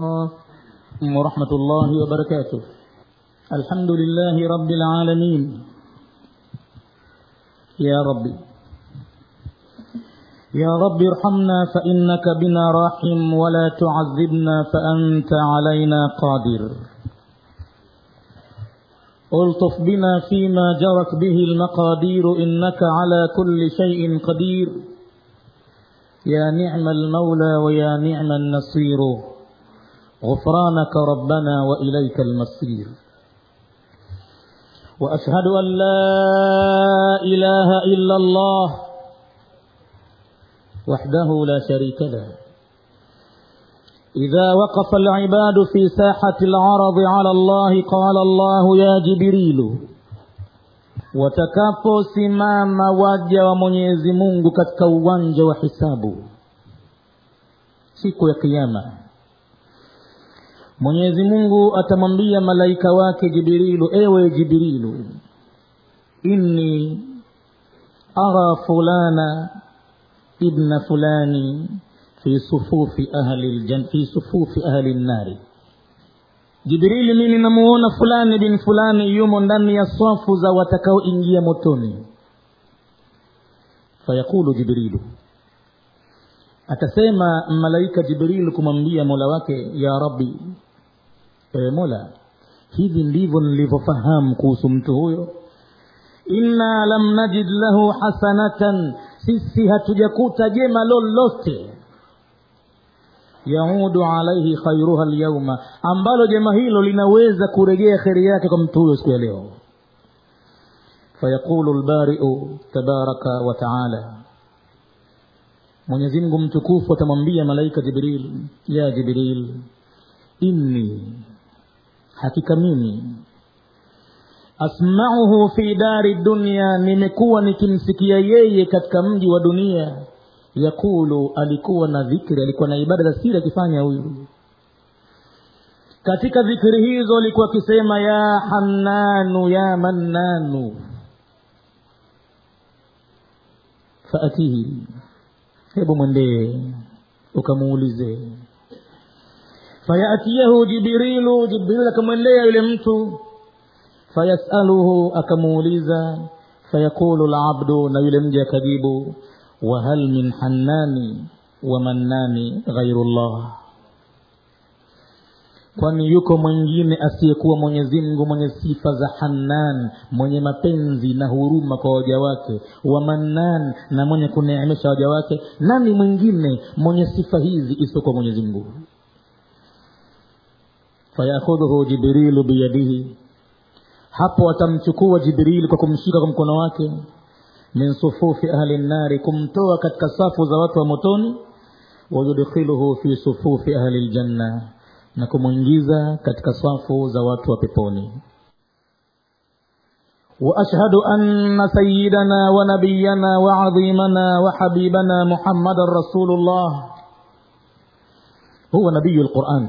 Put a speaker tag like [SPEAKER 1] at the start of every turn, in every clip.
[SPEAKER 1] ورحمة الله وبركاته. الحمد لله رب العالمين. يا ربي. يا رب ارحمنا فإنك بنا راحم ولا تعذبنا فأنت علينا قادر. ألطف بنا فيما جرت به المقادير إنك على كل شيء قدير. يا نعم المولى ويا نعم النصير. غفرانك ربنا وإليك المصير. وأشهد أن لا إله إلا الله وحده لا شريك له. إذا وقف العباد في ساحة العرض على الله قال الله يا جبريل watakaposimama waja wa uwanja wa hisabu siku ya kiama mwenyezi mungu atamwambia malaika wake jibrilu ewe jibrilu inni ara fulana ibna fulani fi sufufi ahli lnari fi sufufi ahli nnari jibrili mimi namuona fulani bin fulani yumo ndani ya swafu za watakaoingia motoni. Fayaqulu jibrilu atasema malaika jibrilu kumwambia mola wake ya rabbi ewe mola hivi ndivyo nilivyofahamu kuhusu mtu huyo. Inna lam najid lahu hasanatan sisi hatujakuta jema lolote. Yaudu alaihi khairuha lyauma ambalo jema hilo linaweza kurejea kheri yake kwa mtu huyo siku ya leo. Fayaqulu lbariu tabaraka wa taala mwenyezimngu mtukufu atamwambia malaika jibril ya jibril inni hakika mimi. Asmauhu fi dari dunya nimekuwa nikimsikia yeye katika mji wa dunia. Yakulu alikuwa na dhikri alikuwa na ibada za siri akifanya huyu. Katika dhikri hizo alikuwa akisema ya hannanu ya mannanu faatihi hebu mwendee ukamuulize fayatiyahu jibrilu jibril akamwendea yule mtu fayasaluhu akamuuliza fayaqulu labdu na yule mja akajibu wahal min hannani wa mannani ghairu llah kwani yuko mwingine asiyekuwa mwenyezimgu mwenye sifa za hannan mwenye mapenzi na huruma kwa waja wake wa mannan na mwenye kuneemesha waja wake? Nani mwingine mwenye sifa hizi isiyokuwa mwenyezimngu fayakhudhuhu jibrilu biyadihi hapo atamchukua jibrili kwa kumshika kwa mkono wake min sufufi ahli nnari kumtoa katika safu za watu wa motoni wayudkhiluhu fi sufufi ahli ljanna na kumwingiza katika safu za watu wa peponi واشهد ان سيدنا ونبينا وعظيمنا وحبيبنا محمدا رسول الله هو نبي القران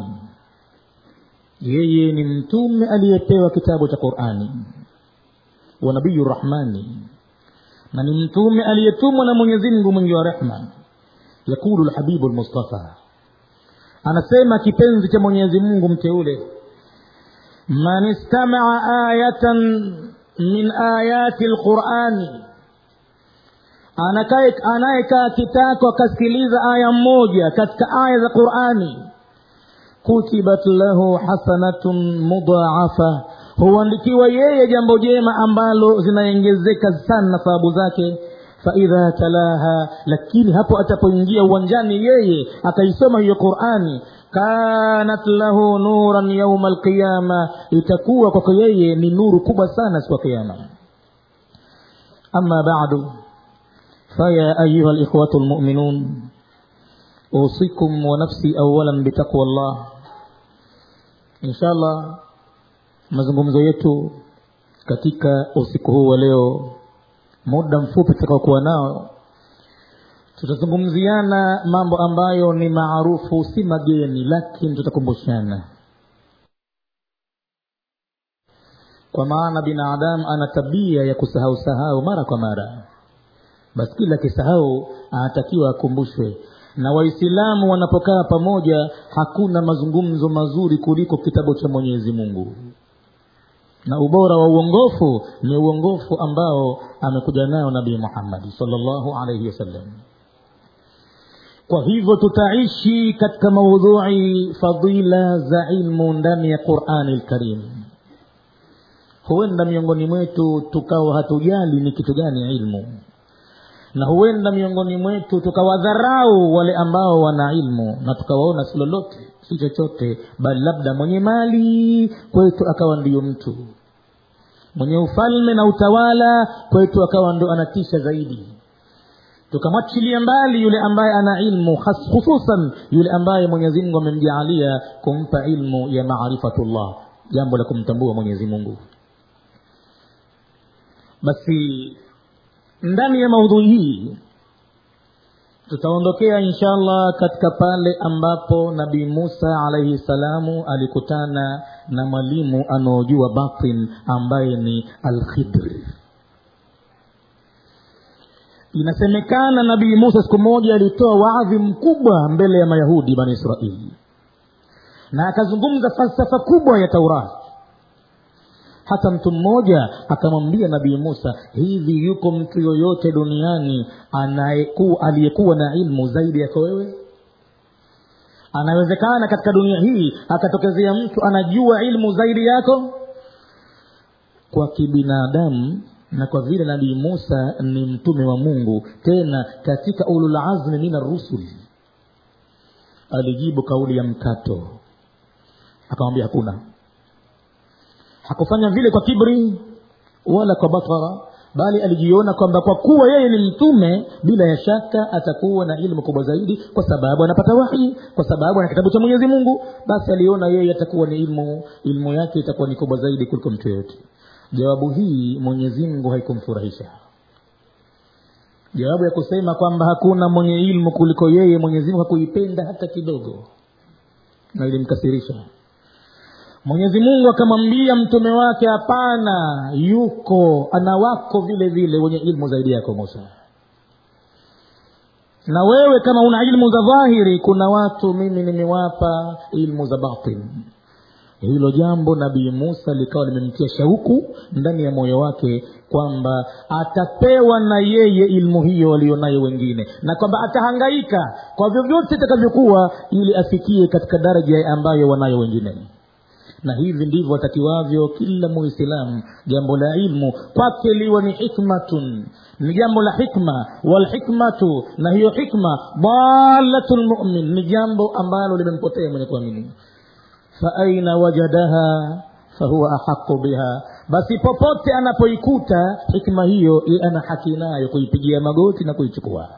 [SPEAKER 1] yeye ni mtume aliyepewa kitabu cha qurani wa nabiyu rahmani na ni mtume aliyetumwa na mwenyezi mungu mwingi wa rehma yakulu lhabibu lmustafa anasema kipenzi cha mwenyezi mungu mteule man istamaa ayatan min ayati lqurani anayekaa kitako akasikiliza aya mmoja katika aya za qurani كتبت له حسنة مضاعفة. هو جنبو جيما أمبالو زنا ينجزك السنة فابوزاكي فإذا تلاها لكن هبو أتبو ينجي وانجاني يي أتيسوما هي قرآني كانت له نورا يوم القيامة. لتكوى كقيي من نور كوبا سانا سوى قيامة. أما بعد فيا أيها الإخوة المؤمنون أوصيكم ونفسي أولا بتقوى الله. Insha allah mazungumzo yetu katika usiku huu wa leo muda mfupi tutakaokuwa nao tutazungumziana mambo ambayo ni maarufu si mageni lakini tutakumbushana. Kwa maana binadamu ana tabia ya kusahau sahau mara kwa mara. Basi kila akisahau anatakiwa akumbushwe na waislamu wanapokaa pamoja hakuna mazungumzo mazuri kuliko kitabu cha mwenyezi mungu. Na ubora wa uongofu ni uongofu ambao amekuja nayo nabii muhammadi salllahu alaihi wasallam kwa hivyo tutaishi katika maudhui fadila za ilmu ndani ya qurani lkarim huenda miongoni mwetu tukawa hatujali ni kitu gani ilmu na huenda miongoni mwetu tukawadharau wale ambao wana ilmu na tukawaona si lolote si chochote bali labda mwenye mali kwetu akawa ndiyo mtu. Mwenye ufalme na utawala kwetu akawa ndo anatisha zaidi. Tukamwachilia mbali yule ambaye ana ilmu hususan yule ambaye mwenyezi mungu amemjaalia kumpa ilmu ya maarifatullah jambo la kumtambua mwenyezi mungu. Basi ndani ya maudhui hii tutaondokea insha allah katika pale ambapo nabii musa alaihi salamu alikutana na mwalimu anaojua batin ambaye ni alkhidri. Inasemekana nabii musa siku moja alitoa waadhi mkubwa mbele ya mayahudi bani israili na akazungumza falsafa kubwa ya taurati hata mtu mmoja akamwambia nabii musa hivi yuko mtu yoyote duniani aliyekuwa na ilmu zaidi yako wewe? Anawezekana katika dunia hii akatokezea mtu anajua ilmu zaidi yako? Kwa kibinadamu na kwa vile nabii musa ni mtume wa mungu tena katika ululazmi min arrusuli alijibu kauli ya mkato. Akamwambia hakuna hakufanya vile kwa kibri wala kwa batara bali alijiona kwamba kwa kuwa yeye ni mtume bila ya shaka atakuwa na ilmu kubwa zaidi kwa sababu anapata wahi kwa sababu ana kitabu cha mwenyezi mungu basi aliona yeye atakuwa ni ilmu ilmu yake itakuwa ni kubwa zaidi kuliko mtu yoyote jawabu hii mwenyezi mungu haikumfurahisha. Jawabu ya kusema kwamba hakuna mwenye ilmu kuliko yeye mwenyezi mungu hakuipenda hata kidogo na ilimkasirisha mwenyezi mungu akamwambia mtume wake hapana yuko ana wako vile vile wenye ilmu zaidi yako musa. Na wewe kama una ilmu za dhahiri kuna watu mimi nimewapa ilmu za batin. Hilo jambo nabii musa likawa limemtia shauku ndani ya moyo wake kwamba atapewa na yeye ilmu hiyo walionayo wengine na kwamba atahangaika kwa vyovyote itakavyokuwa ili afikie katika daraja ambayo wanayo wengine na hivi ndivyo atakiwavyo kila muislamu. Jambo la ilmu kwake liwe ni hikmatun. Ni jambo la hikma walhikmatu na hiyo hikma dalatu lmumin ni jambo ambalo limempotea mwenye kuamini. Faaina wajadaha fahuwa ahaqu biha. Basi popote anapoikuta hikma hiyo ana haki nayo kuipigia magoti na kuichukua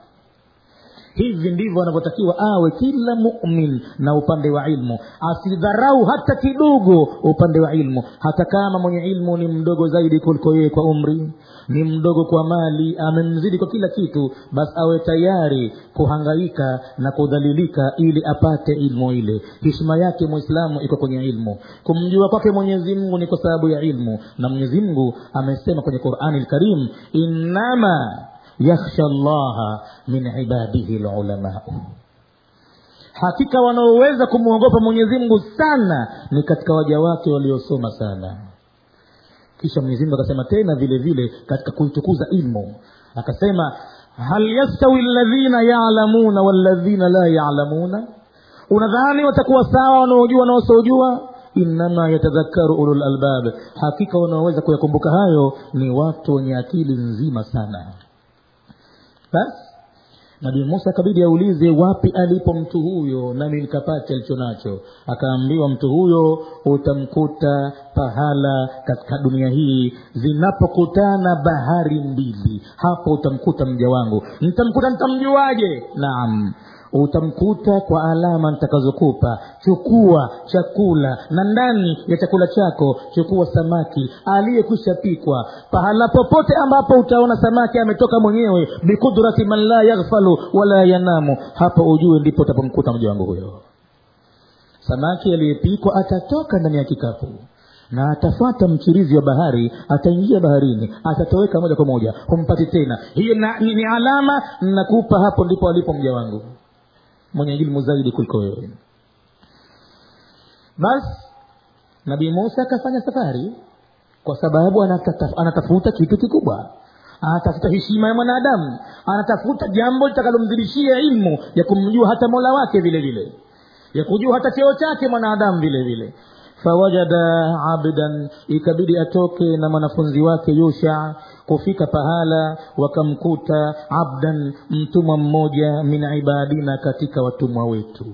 [SPEAKER 1] hivi ndivyo anavyotakiwa awe kila mumin na upande wa ilmu. Asidharau hata kidogo upande wa ilmu. Hata kama mwenye ilmu ni mdogo zaidi kuliko yeye kwa umri ni mdogo kwa mali amemzidi kwa kila kitu basi awe tayari kuhangaika na kudhalilika ili apate ilmu ile. Hishma yake mwislamu iko kwenye ilmu. Kumjua kwake mwenyezi mungu ni kwa sababu ya ilmu. Na mwenyezi mungu amesema kwenye qurani lkarim innama yakhsha llaha min ibadihi lulamau hakika wanaoweza kumwogopa mwenyezi mungu sana ni katika waja wake waliosoma sana. Kisha mwenyezimngu akasema tena vile vile katika kuitukuza ilmu. Akasema hal yastawi ladhina yalamuna waladhina la yalamuna? Unadhani watakuwa sawa wanaojua wanaosojua innama yatadhakaru ulul albab. Hakika wanaoweza kuyakumbuka hayo ni watu wenye akili nzima sana basi nabii musa akabidi aulize wapi alipo mtu huyo nami nikapate alicho nacho akaambiwa mtu huyo utamkuta pahala katika dunia hii zinapokutana bahari mbili. Hapo utamkuta mja wangu. Nitamkuta nitamjuaje? Naam utamkuta kwa alama nitakazokupa. Chukua chakula na ndani ya chakula chako chukua samaki aliyekwisha pikwa. Pahala popote ambapo utaona samaki ametoka mwenyewe bikudrati man la yaghfalu wala yanamu hapo ujue ndipo utapomkuta mja wangu huyo. Samaki aliyepikwa atatoka ndani ya kikapu na atafata mchirizi wa bahari ataingia baharini atatoweka moja kwa moja humpati tena. Hiyo ni alama nakupa hapo ndipo alipo mja wangu mwenye ilmu zaidi kuliko wewe. Basi nabii musa akafanya safari kwa sababu anatafuta kitu kikubwa. Anatafuta heshima ya mwanadamu. Anatafuta jambo litakalomzidishia ilmu ya kumjua hata mola wake vile vile. Ya kujua hata cheo chake mwanadamu vile vile fawajada abdan ikabidi atoke na mwanafunzi wake yusha kufika pahala wakamkuta abdan mtumwa mmoja min ibadina katika watumwa wetu.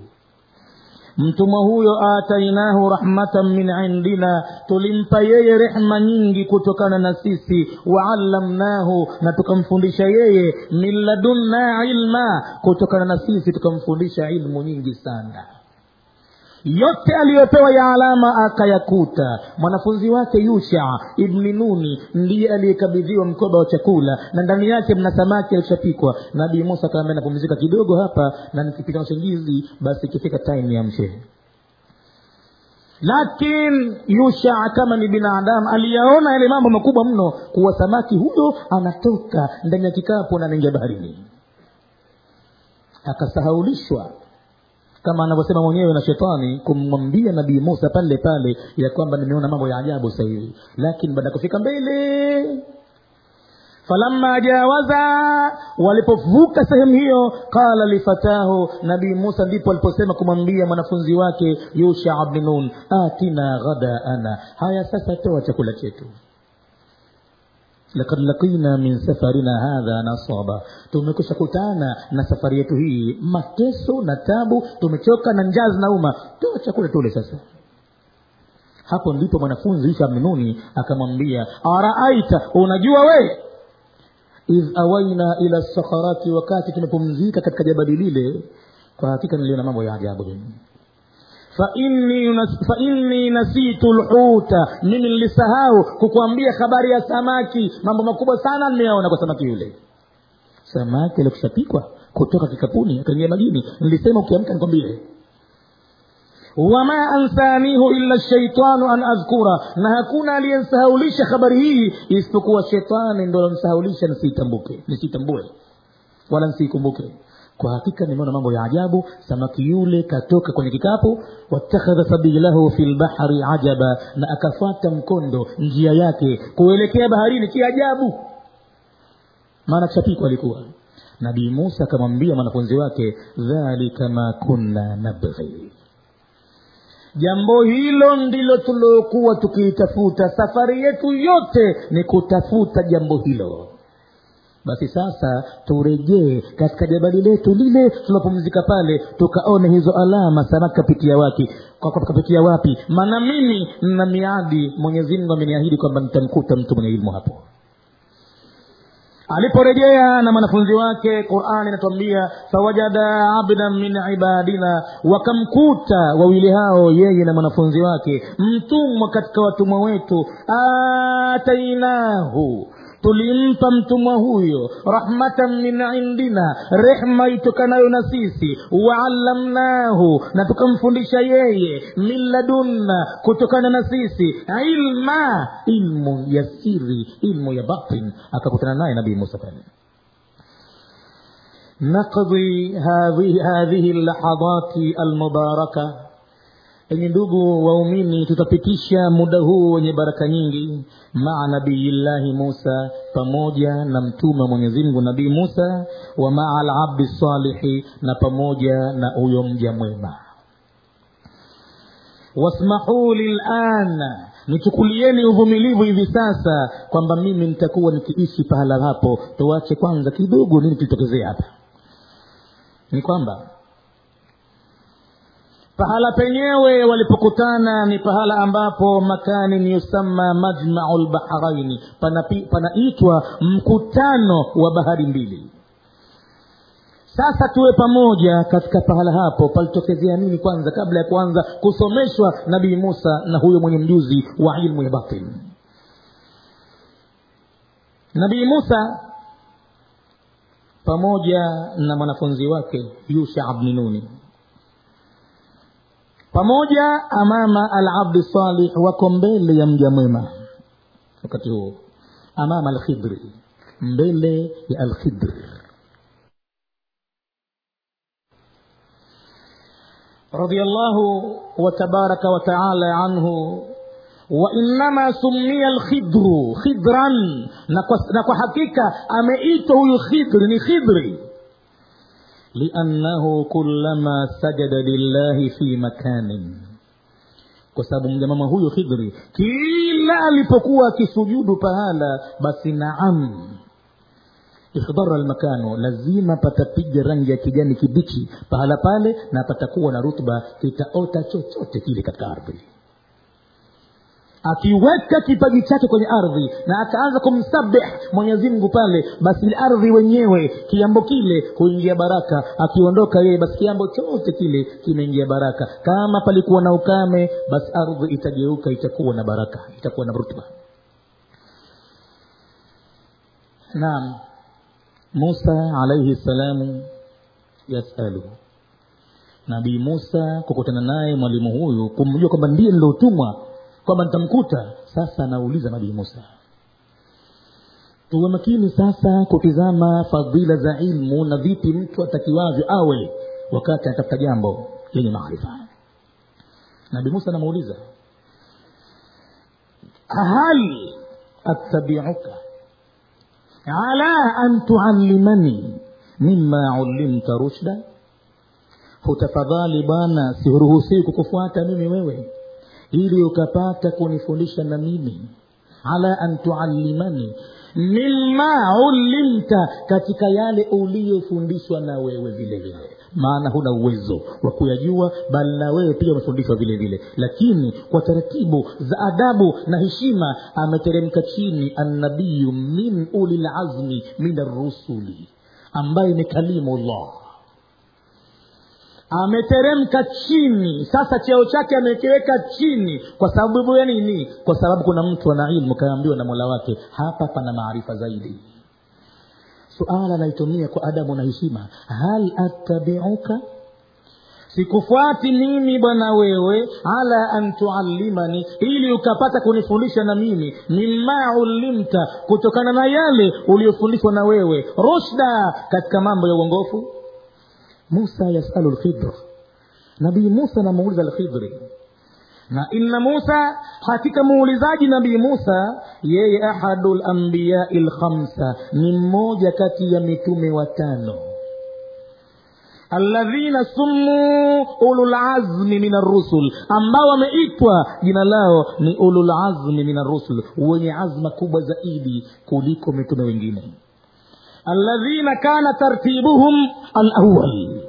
[SPEAKER 1] Mtumwa huyo atainahu rahmatan min indina tulimpa yeye rehma nyingi kutokana na sisi waallamnahu na tukamfundisha yeye min ladunna ilma kutokana na sisi tukamfundisha ilmu nyingi sana yote aliyopewa ya alama akayakuta. Mwanafunzi wake yusha ibni nuni ndiye aliyekabidhiwa mkoba wa chakula na ndani yake mna samaki alishapikwa. Nabii musa akaambia napumzika kidogo hapa na nikipita usingizi basi ikifika time ya mshehe lakini yusha kama ni binadamu aliyaona yale mambo makubwa mno kuwa samaki huyo anatoka ndani ya kikapu na anaingia baharini. Akasahaulishwa kama anavyosema mwenyewe na shetani kumwambia nabii musa pale pale ya kwamba nimeona mambo ya ajabu sasa lakini baada ya kufika mbele falamma jawaza walipovuka sehemu hiyo qala lifatahu nabii musa ndipo aliposema kumwambia mwanafunzi wake yusha bni nun atina ghadaana. Haya sasa toa chakula chetu lakad lakina min safarina hadha nasaba. Tumekwisha kutana na safari yetu hii. Mateso na tabu tumechoka na njaa zinauma. Toa chakula tule sasa. Hapo ndipo mwanafunzi isha mnuni akamwambia araaita unajua we? Idh awaina ila sakharati wakati tumepumzika katika jabali lile kwa hakika niliona mambo ya ajabu fa inni nasitu lhuta mimi nilisahau kukuambia habari ya samaki. Mambo makubwa sana nimeyaona kwa samaki yule. Samaki alikushapikwa kutoka kikapuni akaingia majini. Nilisema ukiamka nikwambie. Wama ansanihu illa shaitanu an adhkura na hakuna aliyensahaulisha habari hii isipokuwa shetani ndo alonsahaulisha nisiitambuke nisiitambue wala nsiikumbuke kwa hakika nimeona mambo ya ajabu. Samaki yule katoka kwenye kikapu watakhadha sabilahu fi lbahri ajaba na akafuata mkondo njia yake kuelekea baharini. Kiajabu maana chapikwa alikuwa. Nabii musa akamwambia mwanafunzi wake dhalika ma kunna nabghi. Jambo hilo ndilo tuliokuwa tukiitafuta safari yetu yote ni kutafuta jambo hilo basi sasa turejee katika jabali letu lile tunapumzika pale tukaone hizo alama samaki kapitia wapi kapitia wapi? Maana mimi na miadi mwenyezi mungu ameniahidi kwamba nitamkuta mtu mwenye ilmu hapo. Aliporejea na mwanafunzi wake qurani inatuambia fawajada abdan min ibadina wakamkuta wawili hao yeye na mwanafunzi wake mtumwa katika watumwa wetu atainahu tulimpa mtumwa huyo rahmatan min indina rehma itokanayo na sisi waallamnahu na tukamfundisha yeye min ladunna kutokana na sisi ilma ilmu ya siri ilmu ya batin akakutana naye nabii musa pale naqdi hadhihi llahadati almubaraka enye ndugu waumini tutapitisha muda huu wenye baraka nyingi maa nabiyillahi musa pamoja na mtume wa mwenyezimngu nabii musa wa maa alabdi salihi na pamoja na huyo mja mwema. Wasmahuu lilana nichukulieni uvumilivu hivi sasa kwamba mimi nitakuwa nikiishi pahala hapo. Tuache kwanza kidogo nini kilitokezea hapa. Ni kwamba pahala penyewe walipokutana ni pahala ambapo makanin yusamma majmau lbahraini panaitwa mkutano wa bahari mbili. Sasa tuwe pamoja katika pahala hapo palitokezea nini kwanza kabla ya kuanza kusomeshwa nabii musa na huyo mwenye mjuzi wa ilmu ya batin? Nabii musa pamoja na mwanafunzi wake yusha bni nuni pamoja amama alabdi salih wako mbele ya mja mwema. Wakati huo. Amama alkhidri. Mbele ya alkhidri. Radiallahu watabaraka wataala anhu. Wainama sumia lkhidru khidran. Na kwa, na kwa hakika ameitwa huyu khidri. Ni khidri liannahu kullama sajada lillahi fi makanin kwa sababu mjamama huyu hidhri kila alipokuwa akisujudu pahala basi naam ikhdara almakanu lazima patapiga rangi ya kijani kibichi pahala pale na patakuwa na rutba kitaota chochote kile katika ardhi akiweka kipaji chake kwenye ardhi na akaanza kumsabih mwenyezimngu pale basi ardhi wenyewe kiambo kile huingia baraka. Akiondoka yeye basi kiambo chote kile kimeingia baraka. Kama palikuwa na ukame basi ardhi itageuka itakuwa na baraka itakuwa na rutba naam. Musa alaihi salamu yasalu. Nabii musa kukutana naye mwalimu huyu kumjua kwamba ndiye niliotumwa kwamba nitamkuta. Sasa anauliza nabii musa. Tuwe makini sasa kutizama fadhila za ilmu na vipi mtu atakiwavyo awe wakati anatafuta jambo lenye maarifa. Nabii musa anamuuliza hal attabiuka ala an tuallimani mima ulimta rushda? Hutafadhali bwana siruhusii kukufuata mimi wewe ili ukapata kunifundisha na mimi. Ala an tuallimani mima ulimta katika yale uliyofundishwa na wewe vile vile. Maana huna uwezo wa kuyajua bali na wewe pia umefundishwa vile vile. Lakini kwa taratibu za adabu na heshima ameteremka chini annabiyu min ulilazmi min arrusuli ambaye ni kalimullah ameteremka chini. Sasa cheo chake amekiweka chini. Kwa sababu ya nini? Kwa sababu kuna mtu ana ilmu kaambiwa na mola wake hapa pana maarifa zaidi. Suala anaitumia kwa adabu na heshima. Hal attabiuka? Sikufuati mimi bwana wewe ala an tuallimani ili ukapata kunifundisha na mimi mima ulimta kutokana na yale uliyofundishwa na wewe. Rushda katika mambo ya uongofu musa yasalu lkhidr nabii musa anamuuliza lkhidri na inna musa hakika muulizaji nabii musa yeye ahadu lambiyai lkhamsa ni mmoja kati ya mitume watano. Alladhina summuu ululazmi min arrusul ambao wameitwa jina lao ni ululazmi min arrusul wenye azma kubwa zaidi kuliko mitume wengine alladhina kana tartibuhum alawal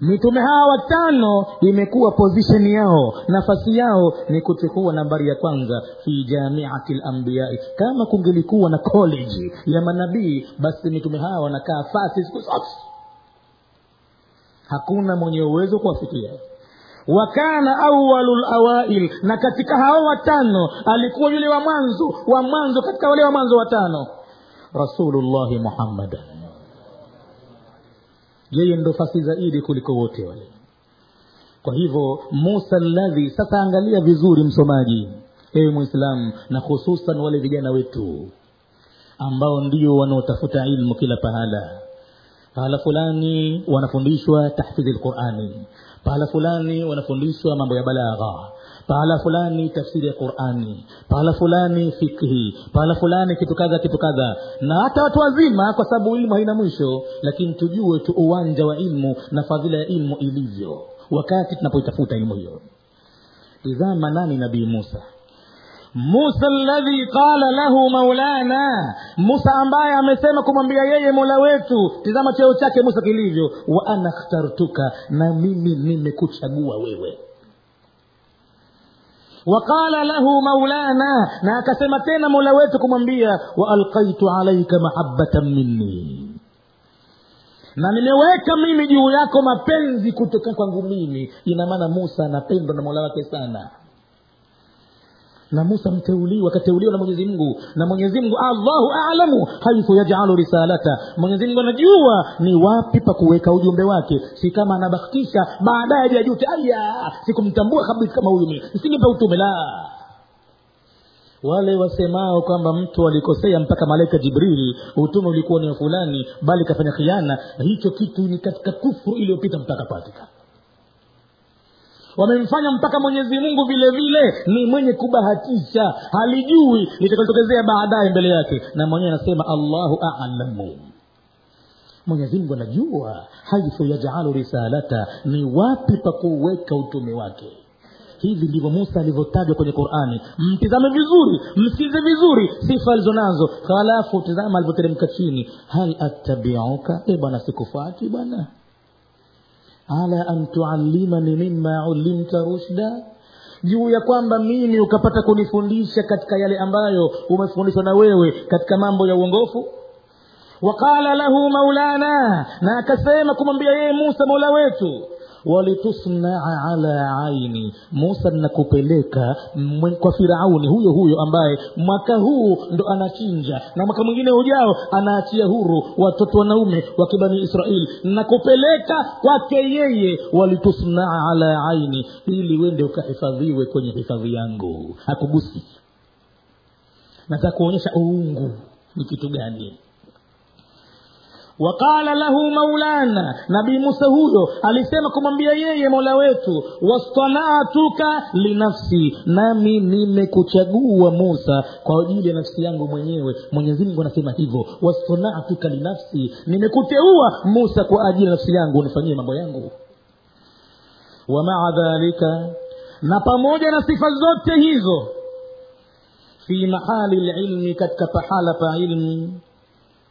[SPEAKER 1] mitume hawa watano imekuwa pozisheni yao nafasi yao ni kuchukua nambari ya kwanza fi jamiati lambiyai kama kungelikuwa na koleji ya manabii basi mitume hawa wanakaa fasi siku zote. Hakuna mwenye uwezo kuwafikia. Wakana awalu lawail na katika hao watano alikuwa yule wa mwanzo wa mwanzo katika wale wa mwanzo watano rasulullahi muhammad. Yeye ndo fasi zaidi kuliko wote wale. Kwa hivyo musa ladhi sasa angalia vizuri msomaji ewe mwislamu na hususan wale vijana wetu ambao ndio wanaotafuta ilmu kila pahala. Pahala fulani wanafundishwa tahfidhi lqurani pahala fulani wanafundishwa mambo ya balagha pahala fulani tafsiri ya qurani pahala fulani fikhi pahala fulani kitu kadha kitu kadha. Na hata watu wazima kwa sababu ilmu haina mwisho lakini tujue tu uwanja wa ilmu na fadhila ya ilmu ilivyo wakati tunapoitafuta ilmu hiyo. Tizama nani nabii musa. Musa ladhi qala lahu maulana. Musa ambaye amesema kumwambia yeye mola wetu. Tizama cheo chake musa kilivyo. Wa ana khtartuka na mimi nimekuchagua wewe waqala lahu maulana na akasema tena mola wetu kumwambia waalkaitu alaika mahabatan minni. Na nimeweka mimi juu yako mapenzi kutoka kwangu mimi. Ina maana musa anapendwa na mola wake sana na musa mteuliwa akateuliwa na mwenyezi mungu. Na mwenyezi mungu allahu alamu haithu yajalu risalata. Mwenyezi mungu anajua ni wapi pa kuweka ujumbe wake. Si kama anabakisha baadaye ajajute aya sikumtambua kabisa kama huyu mi nisingepa utume la. Wale wasemao kwamba mtu alikosea mpaka malaika jibrili utume ulikuwa ni wa fulani bali kafanya khiana hicho kitu ni katika kufru iliyopita mpaka patika wamemfanya mpaka mwenyezi mungu vile vile ni mwenye kubahatisha. Halijui litakalotokezea baadaye mbele yake. Na mwenyewe anasema allahu alamu. Mwenyezimngu anajua haithu yajalu risalata. Ni wapi pa kuweka utume wake? Hivi ndivyo musa alivyotajwa kwenye qurani. Mtizame vizuri msikize vizuri sifa alizo nazo. Halafu tizama alivyoteremka chini. Hal attabiuka? E bwana sikufati bwana ala an tuallimani mima ulimta rushda. Juu ya kwamba mimi ukapata kunifundisha katika yale ambayo umefundishwa na wewe katika mambo ya uongofu. Waqala lahu maulana na akasema kumwambia yeye musa mola wetu walitusnaa ala aini. Musa nakupeleka kwa firauni huyo huyo ambaye mwaka huu ndo anachinja na mwaka mwingine ujao anaachia huru watoto wanaume wa kibani israeli. Nakupeleka kwake yeye walitusnaa ala aini ili wende ukahifadhiwe kwenye hifadhi yangu. Hakugusi. Nataka kuonyesha uungu ni kitu gani waqala lahu maulana nabii musa huyo alisema kumwambia yeye mola wetu wastanatuka linafsi nami nimekuchagua musa kwa ajili ya nafsi yangu mwenyewe. Mwenyezi mungu anasema hivyo wastanatuka linafsi nimekuteua musa kwa ajili ya nafsi yangu unifanyie mambo yangu. Wa maa dhalika na pamoja na sifa zote hizo fi mahali lilmi katika pahala pa ilmi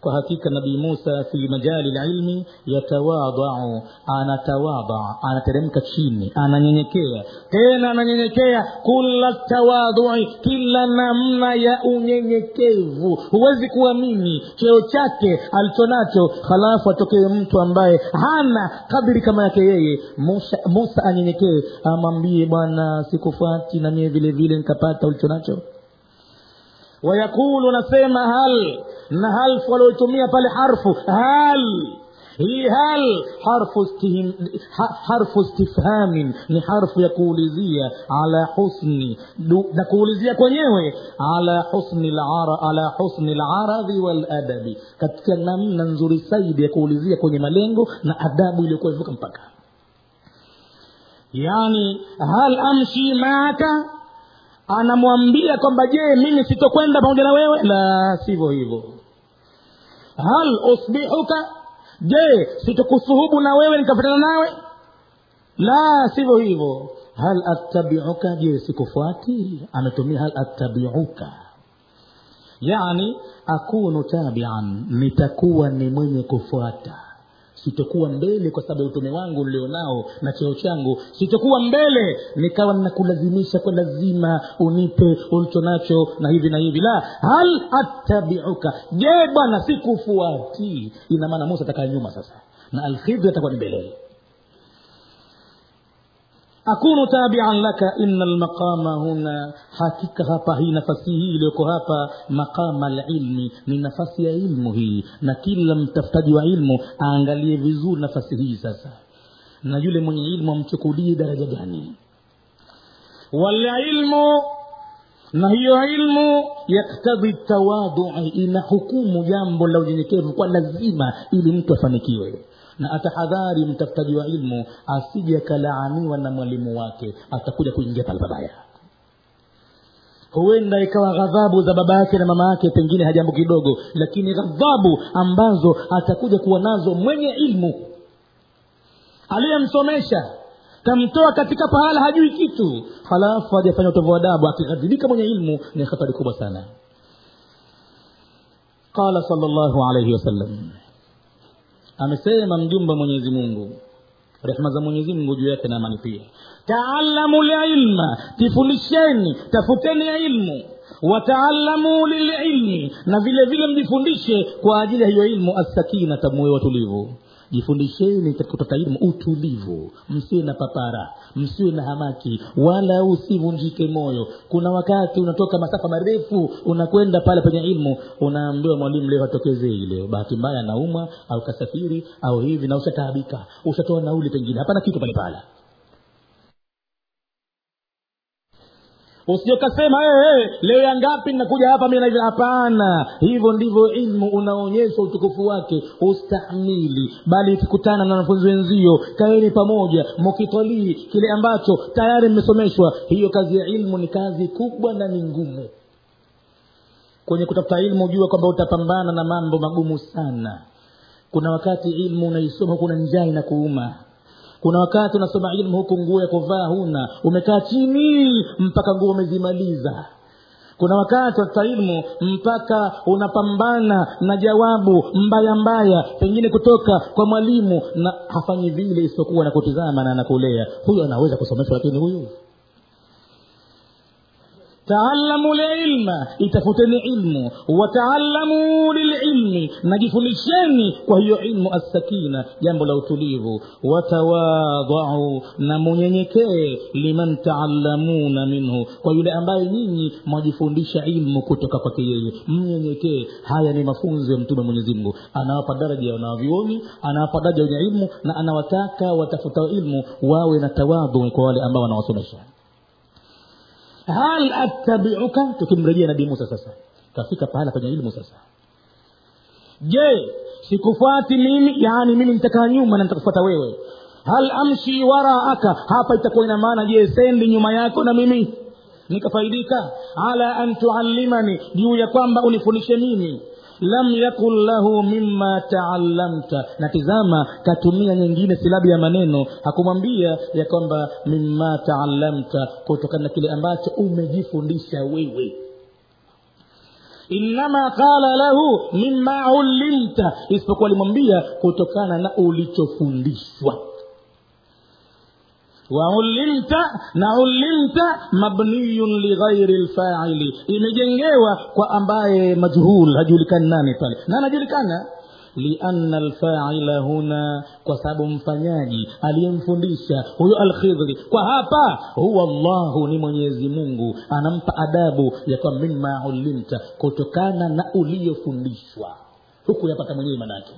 [SPEAKER 1] kwa hakika nabii musa fi majali lilmi yatawadau anatawadaa anateremka chini ananyenyekea tena ananyenyekea kula tawadui kila namna ya unyenyekevu. Huwezi kuamini cheo chake alichonacho halafu atokee mtu ambaye hana kadiri kama yake yeye. Musa, musa anyenyekee amwambie bwana sikufuati na mie vile vile nikapata ulichonacho wayaqulu nasema hal na hal walioitumia pale harfu hal hii hal harfu, istifhamin ni harfu ya kuulizia ala husni na kuulizia kwenyewe ala husni ala husni laradhi waladabi katika namna nzuri zaidi ya kuulizia kwenye malengo na adabu iliyokuwa ivuka mpaka yani hal amshi maaka anamwambia kwamba je mimi sitokwenda pamoja na wewe? La sivyo hivyo. Hal usbihuka? Je sitokusuhubu na wewe nikafatana nawe? La sivyo hivyo. Hal attabiuka? Je sikufuati? Ametumia hal attabiuka. Yani akunu tabian nitakuwa ni mwenye kufuata sitokuwa mbele kwa sababu ya utume wangu nilionao na cheo changu. Sitokuwa mbele nikawa nakulazimisha kwa lazima unipe ulicho nacho na hivi na hivi. La hal attabiuka? Je bwana sikufuati. Ina maana musa atakaa nyuma sasa na alkhidhi atakuwa ni mbele akunu tabian laka ina lmaqama huna. Hakika hapa hii nafasi hii iliyoko hapa maqama lilmi ni nafasi ya ilmu hii. Na kila mtafutaji wa ilmu aangalie vizuri nafasi hii sasa. Na yule mwenye ilmu amchukulie daraja gani? Walilmu na hiyo ilmu yaktadhi tawadui ina hukumu jambo la unyenyekevu kwa lazima ili mtu afanikiwe na atahadhari mtafutaji wa ilmu asije akalaaniwa na mwalimu wake atakuja kuingia pale pabaya. Huenda ikawa ghadhabu za baba yake na mama yake pengine hajambo kidogo lakini ghadhabu ambazo atakuja kuwa nazo mwenye ilmu. Aliyemsomesha kamtoa katika pahala hajui kitu. Halafu hajafanya utovu adabu akighadhibika mwenye ilmu ni hatari kubwa sana. Qala salllahu alaihi wasallam amesema mjumbe mwenyezi mungu. Rehma za mwenyezi mungu juu yake na amani pia. Taalamu lilma jifundisheni tafuteni ilmu. Wataalamu lililmi na vile vile mjifundishe kwa ajili ya hiyo ilmu assakinata muwe watulivu jifundisheni katika ilmu utulivu. Msiwe na papara msiwe na hamaki wala usivunjike moyo. Kuna wakati unatoka masafa marefu unakwenda pale penye ilmu unaambiwa mwalimu leo atokezei leo. Bahati mbaya anaumwa au kasafiri au hivi na ushataabika ushatoa nauli pengine. Hapana kitu pale pale usijokasema hey, hey, leo ya ngapi nakuja hapa? Mi naivi hapana. Hivyo ndivyo ilmu unaonyesha utukufu wake ustahmili bali ikikutana na wanafunzi wenzio kaeni pamoja mukitolii kile ambacho tayari mmesomeshwa. Hiyo kazi ya ilmu ni kazi kubwa na ni ngumu. Kwenye kutafuta ilmu jua kwamba utapambana na mambo magumu sana. Kuna wakati ilmu unaisoma kuna na njaa inakuuma kuna wakati unasoma ilmu huku nguo ya kuvaa huna. Umekaa chini mpaka nguo umezimaliza. Kuna wakati watafuta ilmu mpaka unapambana na jawabu mbaya mbaya pengine kutoka kwa mwalimu na hafanyi vile isipokuwa na kutizama na anakulea. Huyu anaweza kusomeshwa lakini huyu taalamu lilma itafuteni ilmu. Wataalamu lililmi najifundisheni kwa hiyo ilmu assakina jambo la utulivu. Watawadhau na munyenyekee liman taalamuna minhu. Kwa yule ambaye nyinyi mwajifundisha ilmu kutoka kwake yeye. Mnyenyekee haya ni mafunzo ya mtume mwenyezi mungu. Anawapa daraja wanawavyuoni anawapa daraja wenye ilmu na anawataka watafuta ilmu wawe na tawadhu kwa wale ambao wanawasomesha hal attabiuka? Tukimrejea nabii musa sasa. Kafika pahala kwenye ilmu sasa. Je sikufuati mimi? Yaani mimi nitakaa nyuma na nitakufuata wewe. Hal amshi waraaka? Hapa itakuwa ina maana je sendi nyuma yako na mimi? Nikafaidika. Ala an tuallimani juu ya kwamba unifundishe mimi lam yakun lahu mima taallamta. Na tizama katumia nyingine silabi ya maneno. Hakumwambia ya kwamba mima taallamta kutokana na kile ambacho umejifundisha wewe. Innama qala lahu mima ulimta isipokuwa alimwambia kutokana na ulichofundishwa waulimta na ulimta mabniyun lighairi lfaili imejengewa kwa ambaye majhul hajulikani nani pale. Na anajulikana? Lianna alfaila huna kwa sababu mfanyaji aliyemfundisha huyo alkhidhri kwa hapa huwa llahu ni mwenyezi mungu. Anampa adabu ya kwa mima ulimta kutokana na uliyofundishwa. Huku yapata mwenyewe manake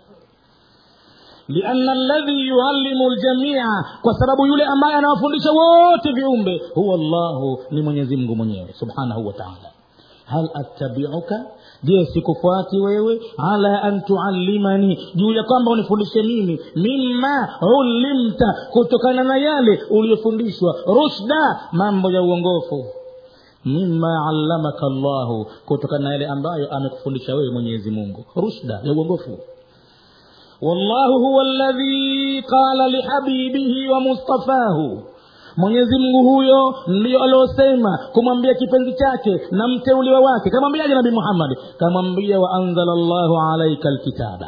[SPEAKER 1] lianna alladhi yuallimu ljamia kwa sababu yule ambaye anawafundisha wote viumbe huwa llahu ni mwenyezi mungu mwenyewe subhanahu wa taala. Hal attabiuka? Je sikufuati wewe? Ala an tuallimani juu ya kwamba unifundishe mimi. Mima ulimta kutokana na yale uliyofundishwa rushda mambo ya uongofu. Mima allamaka llahu kutokana na yale ambayo amekufundisha wewe mwenyezi mungu. Rushda ya uongofu wallahu huwa ladhi qala lihabibihi wa mustafahu. Mwenyezi mungu huyo ndiyo aliosema kumwambia kipenzi chake na mteuliwa wake. Kamwambiaje nabii muhammadi kamwambia waanzala llahu alaika lkitaba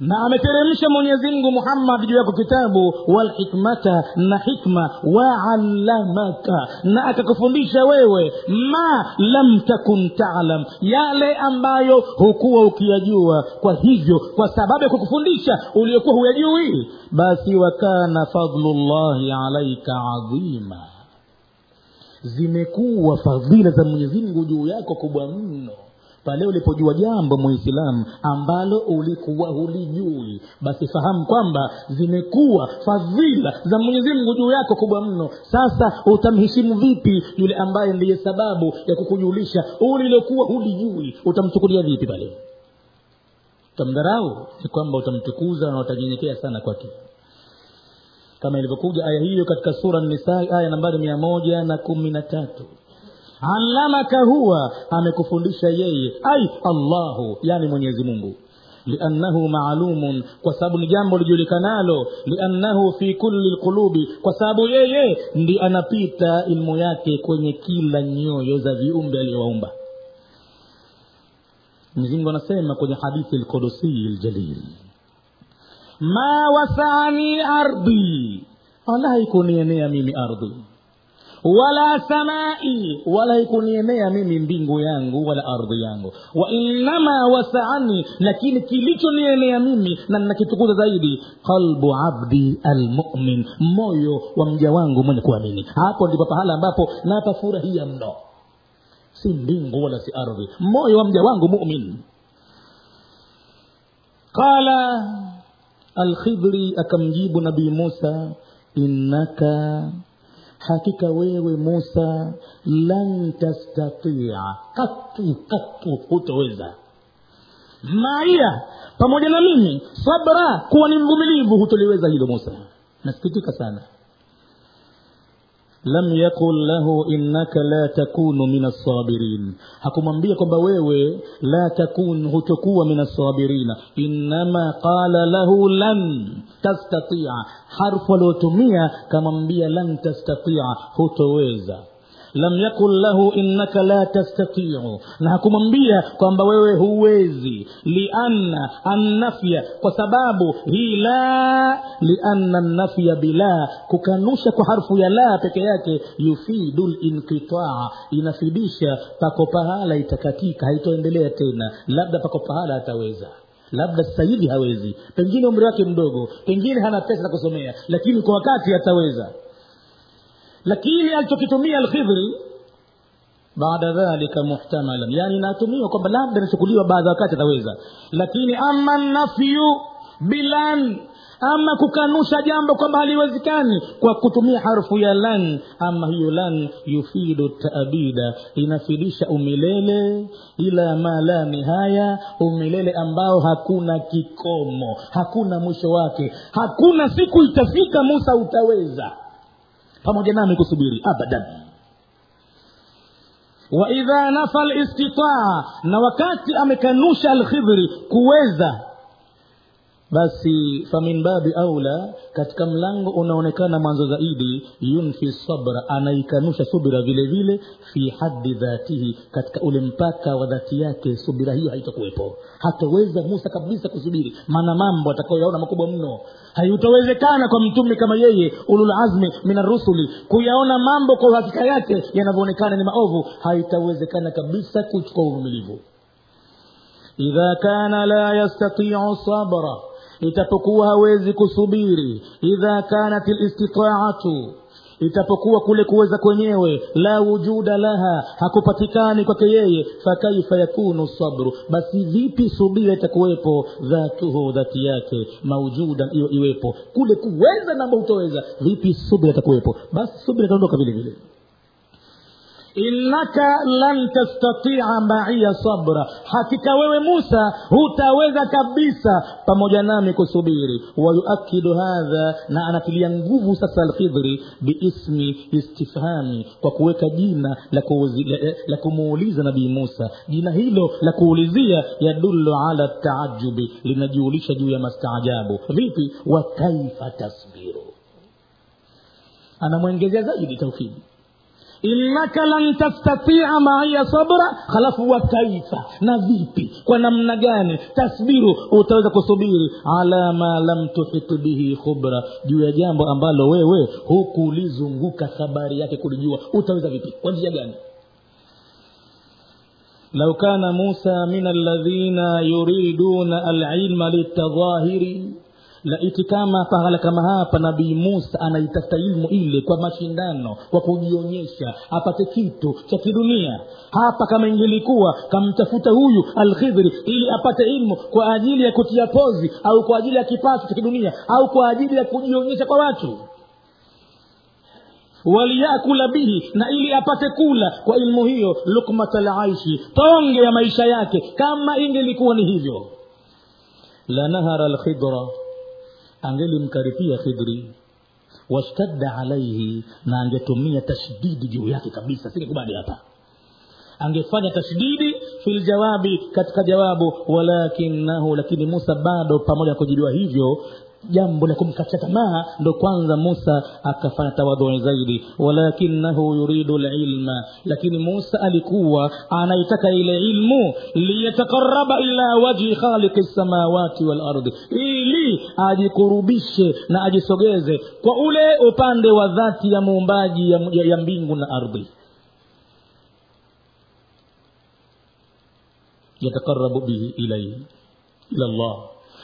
[SPEAKER 1] na ameteremsha mwenyezi mungu muhammad juu yako kitabu walhikmata na hikma waallamaka na akakufundisha wewe ma lam takun talam yale ambayo hukuwa ukiyajua kwa hivyo kwa sababu ya kukufundisha uliokuwa huyajui basi wakana fadlullahi alaika adhima zimekuwa fadhila za mwenyezi mungu juu yako kubwa mno pale ulipojua jambo muislamu ambalo ulikuwa hulijui. Basi fahamu kwamba zimekuwa fadhila za mwenyezi mungu juu yako kubwa mno. Sasa utamheshimu vipi yule ambaye ndiye sababu ya kukujulisha ulilokuwa hulijui? Utamchukulia vipi pale? Utamdharau? Ni kwamba utamtukuza na utanyenyekea sana kwake. Kama ilivyokuja aya hiyo katika sura nisai aya nambari mia moja na kumi na tatu allamaka huwa amekufundisha yeye. Ai allahu yani mwenyezi mungu. Liannahu maalumun kwa sababu ni jambo lijulikanalo. Liannahu fi kulli lqulubi kwa sababu yeye ndi anapita ilmu yake kwenye kila nyoyo za viumbe aliyowaumba. Mwenyezimngu anasema kwenye hadithi lqudusii ljalil ma wasaani ardhi wala haikunienea mimi ardhi wala samai wala ikuniemea mimi mbingu yangu wala ardhi yangu. Wa innama wasaani lakini kilichonienea mimi na nakitukuza zaidi qalbu abdi almumin moyo wa mja wangu mwenye kuamini. Hapo ndipo pahala ambapo napafurahia mno. Si mbingu wala si ardhi moyo wa mja wangu mumin. Qala alkhidri akamjibu nabii musa innaka hakika wewe musa lan tastatia. Katu katu hutoweza. Maia pamoja na mimi sabra kuwa ni mvumilivu hutoliweza hilo musa. Nasikitika sana lam yakul lahu innaka la takunu min assabirin hakumwambia kwamba wewe la takun hutokuwa min assabirina innama qala lahu lan tastatia harfu aliotumia kamwambia lan tastatia hutoweza lam yakun lahu innaka la tastatiu. Na hakumwambia kwamba wewe huwezi. Lianna annafya. Kwa sababu hii la lianna nafya bila kukanusha kwa harfu ya la peke yake yufidu linqitaa inafidisha pako pahala itakatika haitoendelea tena. Labda pako pahala ataweza. Labda sasa hivi hawezi. Pengine umri wake mdogo. Pengine hana pesa za kusomea lakini kwa wakati ataweza lakini alichokitumia alkhidhri baada dhalika muhtamalan yani inatumiwa kwamba labda inachukuliwa baadhi ya wakati ataweza. Lakini ama nafyu bilan ama kukanusha jambo kwamba haliwezekani kwa kutumia harfu ya lan ama hiyo lan yufidu taabida inafidisha umilele ila ma la nihaya umilele ambao hakuna kikomo hakuna mwisho wake. Hakuna siku itafika musa utaweza pamoja nami kusubiri abadan waidha nafa listitaa na wakati amekanusha alkhidhri kuweza basi famin babi aula katika mlango unaonekana mwanzo zaidi yunfi sabra anaikanusha subira vile vile fi haddi dhatihi katika ule mpaka wa dhati yake subira hiyo haitakuwepo. Hataweza musa kabisa kusubiri maana mambo atakayoyaona makubwa mno. Haitawezekana kwa mtume kama yeye ululazmi min arusuli kuyaona mambo kwa uhakika yake yanavyoonekana ni maovu. Haitawezekana kabisa kuchukua uvumilivu. Idha kana la yastatiu sabra itapokuwa hawezi kusubiri idha kanat listitaatu itapokuwa kule kuweza kwenyewe la wujuda laha hakupatikani kwake yeye fakaifa yakunu sabru basi vipi subira itakuwepo? Dhatuhu dhati yake maujudan iwe iwepo. Kule kuweza namba utoweza vipi subira itakuwepo? Basi subira itaondoka vile vile innaka lan tastatia maiya sabra. Hakika wewe musa hutaweza kabisa pamoja nami kusubiri. Wayuakidu hadha na anatilia nguvu sasa alkhidhri biismi istifhami kwa kuweka jina la, la, la kumuuliza nabii musa. Jina hilo la kuulizia yadullu ala taajubi linajiulisha juu ya mastaajabu. Vipi? Wa kaifa tasbiru? Anamwengezea zaidi taufidi إنك لن تستطيع معي صبرا. خلاف وكيف نذيبي ونمنا جاني تصبر. وتوزك صبيري على ما لم تحط به خبرا جوا جامبو أمبالو. وي وي. هو كولي زنغوك خبارياك كل جوا وتوزك بي لو كان موسى من الذين يريدون العلم للتظاهر laiti kama pahala kama hapa nabii musa anaitafuta ilmu ile kwa mashindano kwa kujionyesha apate kitu cha kidunia. Hapa kama ingelikuwa kamtafuta huyu alkhidhri ili apate ilmu kwa ajili ya kutia pozi au kwa ajili ya kipato cha kidunia au kwa ajili ya kujionyesha kwa watu. Waliyakula bihi na ili apate kula kwa ilmu hiyo lukmata laishi tonge ya maisha yake kama ingelikuwa ni hivyo. Lanahara alkhidra angelimkaripia khidri. Washtadda alaihi na angetumia tashdidi juu yake kabisa sikubali hapa. Angefanya tashdidi fi ljawabi katika jawabu walakinahu lakini musa bado pamoja na kujibiwa hivyo jambo la kumkatia tamaa ndo kwanza musa akafanya tawadhui zaidi walakinahu yuridu lilma lakini musa alikuwa anaitaka ile ilmu liyatakaraba ila wajhi khaliqi lsamawati walardi ili ajikurubishe na ajisogeze kwa ule upande wa dhati ya muumbaji ya, ya, ya mbingu na ardhi yatakarabu bihi ilaihi ila llah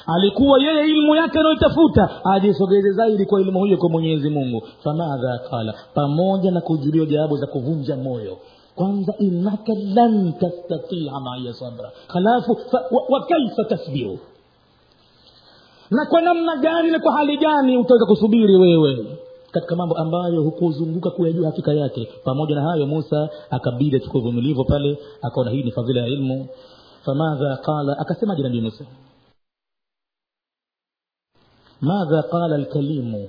[SPEAKER 1] alikuwa yeye ilmu yake anayoitafuta ajisogeze zaidi kwa ilmu hiyo kwa mwenyezi mungu. Famadha qala pamoja na kujuliwa jawabu za kuvunja moyo. Kwanza innaka lan tastatia maiya sabra. Halafu wa, wa tasbiru? Na kwa namna gani na kwa hali gani utaweza kusubiri wewe? Katika mambo ambayo hukuzunguka kuyajua hakika yake. Pamoja na hayo musa akabidi achukua uvumilivu pale akaona hii ni fadhila ya ilmu. Famadha qala akasemaje nabii musa madha qala alkalimu?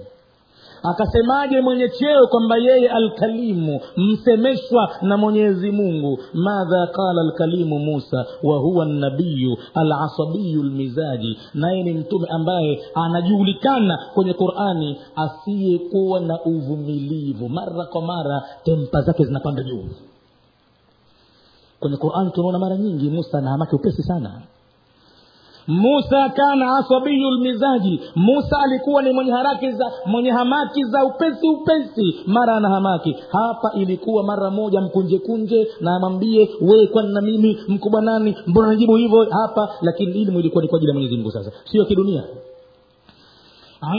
[SPEAKER 1] Akasemaje mwenye cheo kwamba yeye alkalimu msemeshwa na mwenyezi mungu? Madha qala alkalimu musa wa huwa nabiyu alasabiyu lmizaji naye ni mtume ambaye anajulikana kwenye qurani asiyekuwa na uvumilivu. Mara kwa mara tempa zake zinapanda juu. Kwenye qurani tunaona mara nyingi musa anahamaki upesi sana musa kana asabiyu lmizaji. Musa alikuwa ni mwenye haraki za mwenye hamaki za upesi upesi. Mara ana hamaki. Hapa ilikuwa mara moja mkunje kunje na amwambie wee kwani na mimi? Mkubwa nani? Mbona najibu hivyo? Hapa lakini ilmu ilikuwa ni kwa ajili ya mwenyezi mungu sasa. Sio kidunia.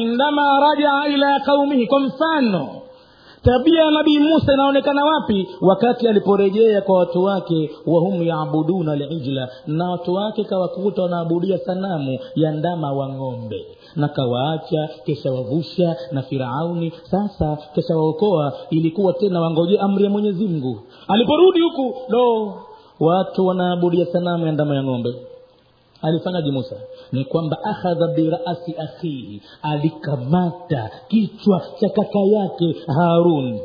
[SPEAKER 1] Indama rajaa ila qaumihi. Kwa mfano tabia ya nabii musa inaonekana wapi? Wakati aliporejea kwa watu wake wahum yaabuduna lijla na watu wake kawakuta wanaabudia sanamu ya ndama wa ng'ombe. Na kawaacha kesha wavusha na firauni sasa kesha waokoa ilikuwa tena wangojea amri ya mwenyezi mungu. Aliporudi huku do watu wanaabudia sanamu ya ndama ya ng'ombe alifanyaje musa? Ni kwamba akhadha birasi akhihi alikamata kichwa cha kaka yake harun.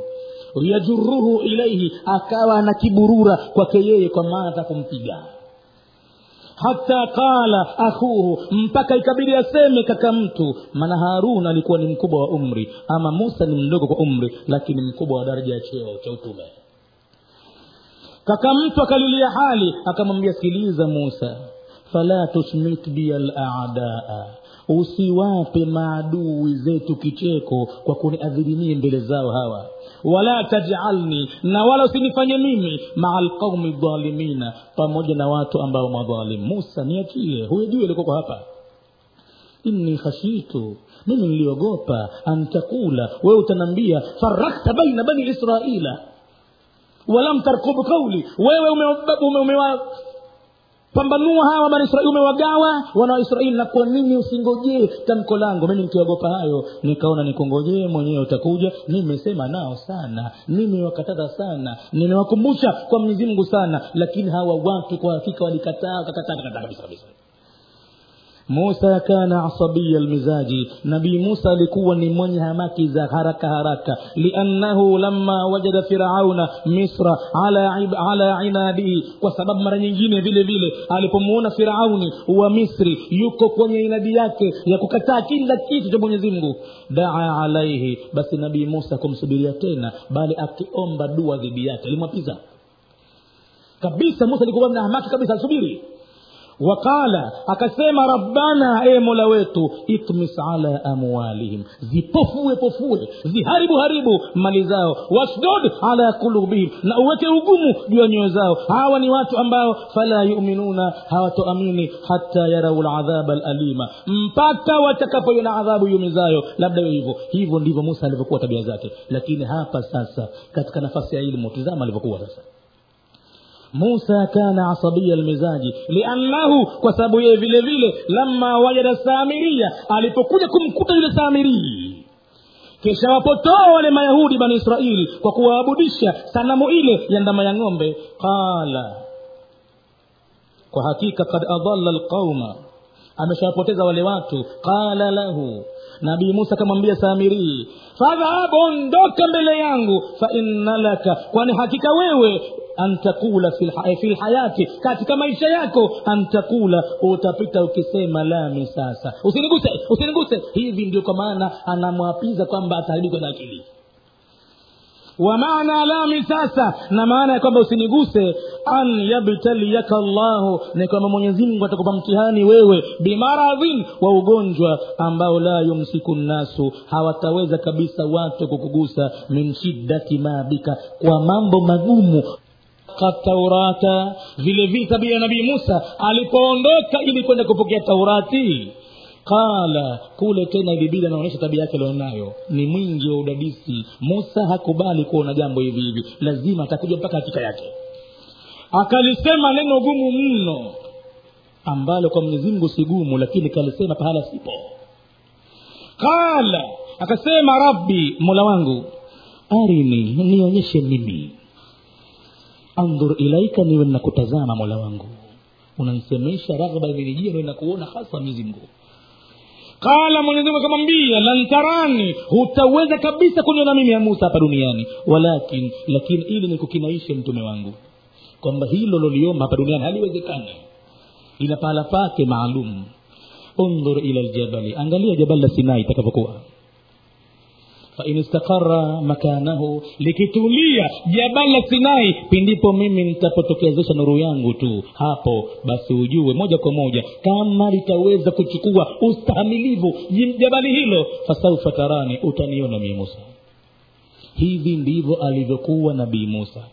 [SPEAKER 1] Yajuruhu ilaihi akawa anakiburura kwake yeye kwa maana kumpiga. Hata qala akhuhu mpaka ikabidi aseme kaka mtu. Maana harun alikuwa ni mkubwa wa umri ama musa ni mdogo kwa umri lakini mkubwa wa daraja ya cheo cha utume. Kaka mtu akalilia hali akamwambia sikiliza musa fala tusmit bi ladaa usiwape maadui zetu kicheko kwa kuniadhirimie mbele zao hawa. Wala tajalni na wala usinifanye mimi maa lqaumi dhalimina pamoja na watu ambao madhalim. Musa niachie huyo juu alikoko hapa. Inni khashitu mimi niliogopa antakula wewe utanambia farakta baina bani israila. Walam tarkubu kauli wewe umewa ume, ume, ume pambanua hawa bani israeli umewagawa. Wana waisraeli na kwa nini usingojee? Tamko langu mimi nikiogopa hayo nikaona nikungojee mwenyewe utakuja. Nimesema nao sana nimewakataza sana nimewakumbusha kwa mwenyezi mungu sana lakini hawa watu kwa hakika walikataa wakakataa kabisa kabisa musa kana asabiya lmizaji nabii musa alikuwa ni mwenye hamaki za haraka haraka. Liannahu lama wajada firauna misra ala, ala inadihi kwa sababu mara nyingine vile vile alipomuona firauni wa misri yuko kwenye inadi yake ya kukataa kila kitu cha mwenyezi mungu. Daa alaihi basi nabii musa kumsubiria tena bali akiomba dua dhidi yake alimwapiza. Kabisa musa alikuwa na hamaki kabisa asubiri waqala akasema rabbana e mola wetu itmis ala amwalihim. Zipofue pofue ziharibu haribu mali zao. Wasdod ala kulubihim na uweke ugumu juu ya nyoyo zao. Hawa ni watu ambao fala yuminuna hawatoamini hata yarau ladhaba lalima mpaka watakapoiona adhabu yumizayo labda hivyo. Hivyo ndivyo musa alivyokuwa tabia zake. Lakini hapa sasa katika nafasi ya ilmu tizama alivyokuwa sasa musa kana asabiya lmizaji liannahu kwa sababu yeye vile vile lama wajada samiria alipokuja kumkuta yule samirii kisha wapotoa wale mayahudi bani israili kwa kuwaabudisha sanamu ile ya ndama ya ng'ombe. Qala kwa hakika kad adalla lqauma ameshawapoteza wale watu. Qala lahu nabii musa akamwambia samirii fadhahabu ondoka mbele yangu fainna laka kwani hakika wewe antakula fi lhayati katika maisha yako antakula utapita ukisema lami sasa. Usiniguse usiniguse. Hivi ndio kwa maana anamwapiza kwamba ataharibu na akili wa maana lami sasa na maana ya kwamba usiniguse an yabtaliyaka llahu ni kwamba mwenyezimngu atakupa mtihani wewe bimaradhin wa ugonjwa ambao la yumsiku nnasu hawataweza kabisa watu kukugusa min shiddati maabika kwa mambo magumu. Taurata vile vile tabia ya nabii musa alipoondoka ili kwenda kupokea taurati qala kule tena ilibidi anaonyesha tabia yake alionayo. Ni mwingi wa udadisi. Musa hakubali kuona jambo hivi hivi. Lazima atakuja mpaka hakika yake. Akalisema neno gumu mno ambalo kwa mwenyezimngu si gumu lakini kalisema pahala sipo. Qala akasema rabbi mola wangu arini nionyeshe mimi. Andhur ilaika niwe nakutazama mola wangu. Unanisemesha raghba imenijia niwe nakuona hasa mwenyezi mungu qala mwenyezimungu akamwambia lantarani hutaweza kabisa kuniona mimi ya musa hapa duniani. Walakin lakini ili nikukinaishe mtume wangu kwamba hilo loliomba hapa duniani haliwezekani. Ina pahala pake maalum. Undhur ila ljabali angalia jabali la sinai itakavyokuwa fain istaqara makanahu likitulia jabali la sinai pindipo mimi nitapotokezesha nuru yangu tu. Hapo basi ujue moja kwa moja kama litaweza kuchukua ustahamilivu jabali hilo. Fasaufa tarani utaniona mii musa. Hivi ndivyo alivyokuwa nabii musa.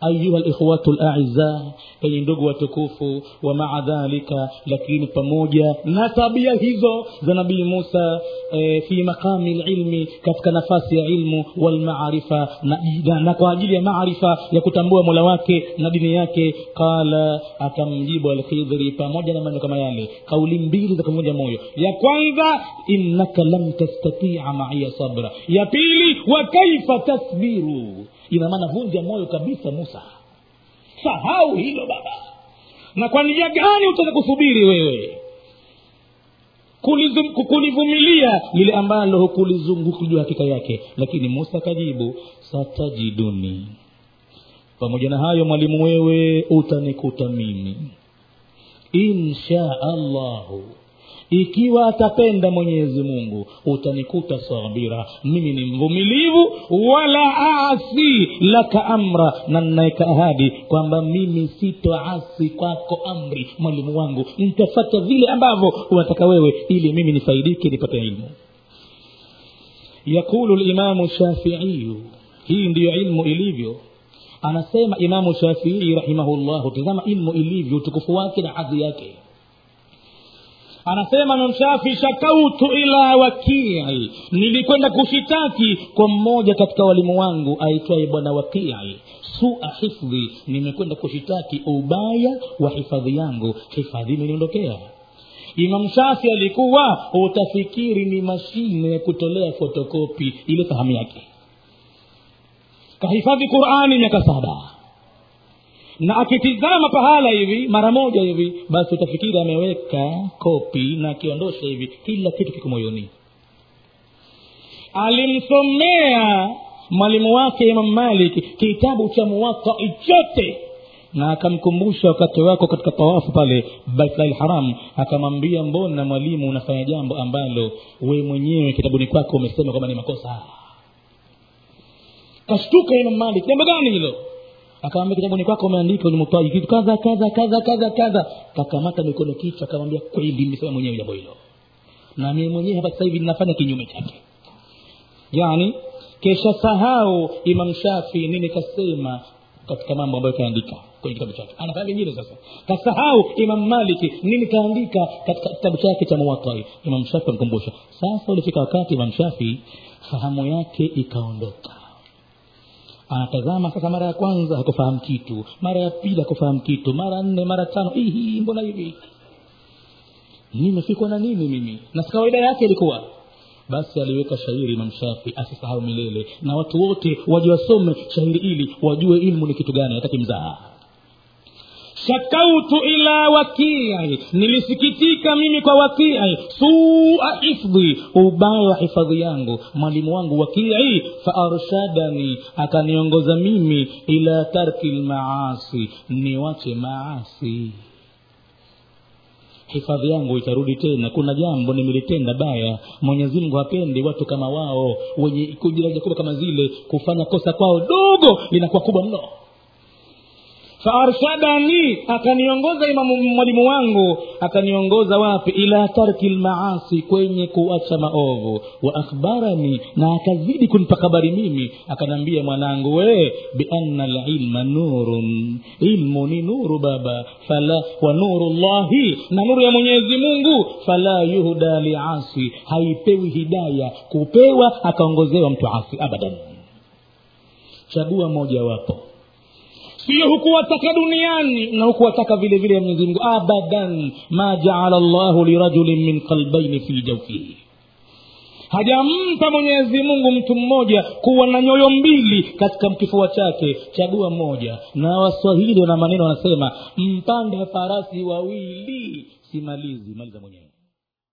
[SPEAKER 1] Ayuha likhwatu laiza enye ndugu watukufu wa maa dhalika lakini pamoja na tabia hizo za nabii musa e, fi maqami lilmi katika nafasi ya ilmu walmaarifa na, na, na kwa ajili ya maarifa ya kutambua mola wake na dini yake. Qala akamjibu alkhidhri pamoja na maneno kama yale. Kauli mbili za kuvunja moyo. Ya kwanza innaka lam tastatia maiya sabra. Ya pili wa kaifa tasbiru. Ina maana vunja moyo kabisa musa. Sahau hilo baba. Na kwa njia gani utaweza kusubiri wewe kulivumilia lile ambalo hukulizungukijua hakika yake. Lakini musa akajibu satajiduni. Pamoja na hayo mwalimu wewe utanikuta mimi. Insha allahu ikiwa atapenda mwenyezi mungu utanikuta sabira. Mimi ni mvumilivu wala asi laka amra. Na nnaeka ahadi kwamba mimi sitoasi kwako amri. Mwalimu wangu nitafata vile ambavyo unataka wewe ili mimi nifaidike nipate ilmu. Yaqulu limamu shafiiyu hii ndiyo ilmu ilivyo. Anasema imamu shafii rahimahullahu tizama ilmu ilivyo utukufu wake na hadhi yake anasema mamshafi shakautu ila wakii nilikwenda kushitaki kwa mmoja katika walimu wangu aitwaye bwana wakii sua hifdhi nimekwenda kushitaki ubaya wa hifadhi yangu. Hifadhi imeniondokea imam shafi alikuwa utafikiri ni mashine ya kutolea fotokopi. Ile fahamu yake. Kahifadhi qurani miaka saba na akitizama pahala hivi mara moja hivi basi utafikiri ameweka kopi na akiondosha hivi kila kitu kiko moyoni. Alimsomea mwalimu wake imam malik kitabu cha muwatai chote na akamkumbusha wakati wako katika tawafu pale baitlahil akamwambia mbona mwalimu unafanya jambo ambalo we mwenyewe kitabuni kwako umesema kwamba ni makosa? Kashtuka imam malik jambo gani hilo akamwambia kitabuni kwako umeandika ulimutaji kitu kadha kadha kadha kadha kadha. Kakamata mikono kichwa akamwambia kweli nimesema mwenyewe jambo hilo. Na mimi mwenyewe hapa sasa hivi ninafanya kinyume chake. Yani kesha sahau imam shafi nini kasema katika mambo ambayo kaandika kwenye kitabu chake. Anafanya vingine sasa. Kasahau imam maliki nini kaandika katika kitabu chake cha muwatai imam shafi amkumbusha sasa ulifika wakati imam shafi fahamu yake ikaondoka anatazama sasa mara ya kwanza hakufahamu kitu. Mara ya pili hakufahamu kitu. Mara nne mara tano. Ihi mbona hivi? Nimefikwa na nini mimi? Na kawaida yake ilikuwa. Basi aliweka shairi imam shafi asisahau milele. Na watu wote wajiwasome shairi ili wajue ilmu ni kitu gani hataki mzaha shakautu ila wakii nilisikitika mimi kwa wakii sua hifdhi. Ubaya wa hifadhi yangu. Mwalimu wangu wakii faarshadani akaniongoza mimi ila tarki lmaasi niwache maasi. Hifadhi yangu itarudi tena. Kuna jambo nimelitenda baya. Mwenyezi mungu hapendi watu kama wao. Wenye kujiraja kubwa kama zile kufanya kosa kwao dogo linakuwa kubwa mno faarshadani akaniongoza imamu mwalimu wangu akaniongoza wapi? Ila tarki lmaasi kwenye kuacha maovu. Wa akhbarani na akazidi kunipa habari mimi. Akanaambia mwanangu wee bianna lilma nurun. Ilmu ni nuru baba. Fala wa nuru llahi na nuru ya mwenyezi mungu. Fala yuhda liasi haipewi hidaya. Kupewa akaongozewa mtu asi abadan. Chagua moja wapo sio hukuwataka duniani na hukuwataka vile vile mwenyezi mungu abadan ma jaala llahu lirajulin min qalbaini fi jaufihi hajampa mwenyezi mungu mtu mmoja kuwa na nyoyo mbili katika kifua chake. Chagua mmoja na waswahili wana maneno wanasema mpande farasi wawili simalizi maliza mwenyewe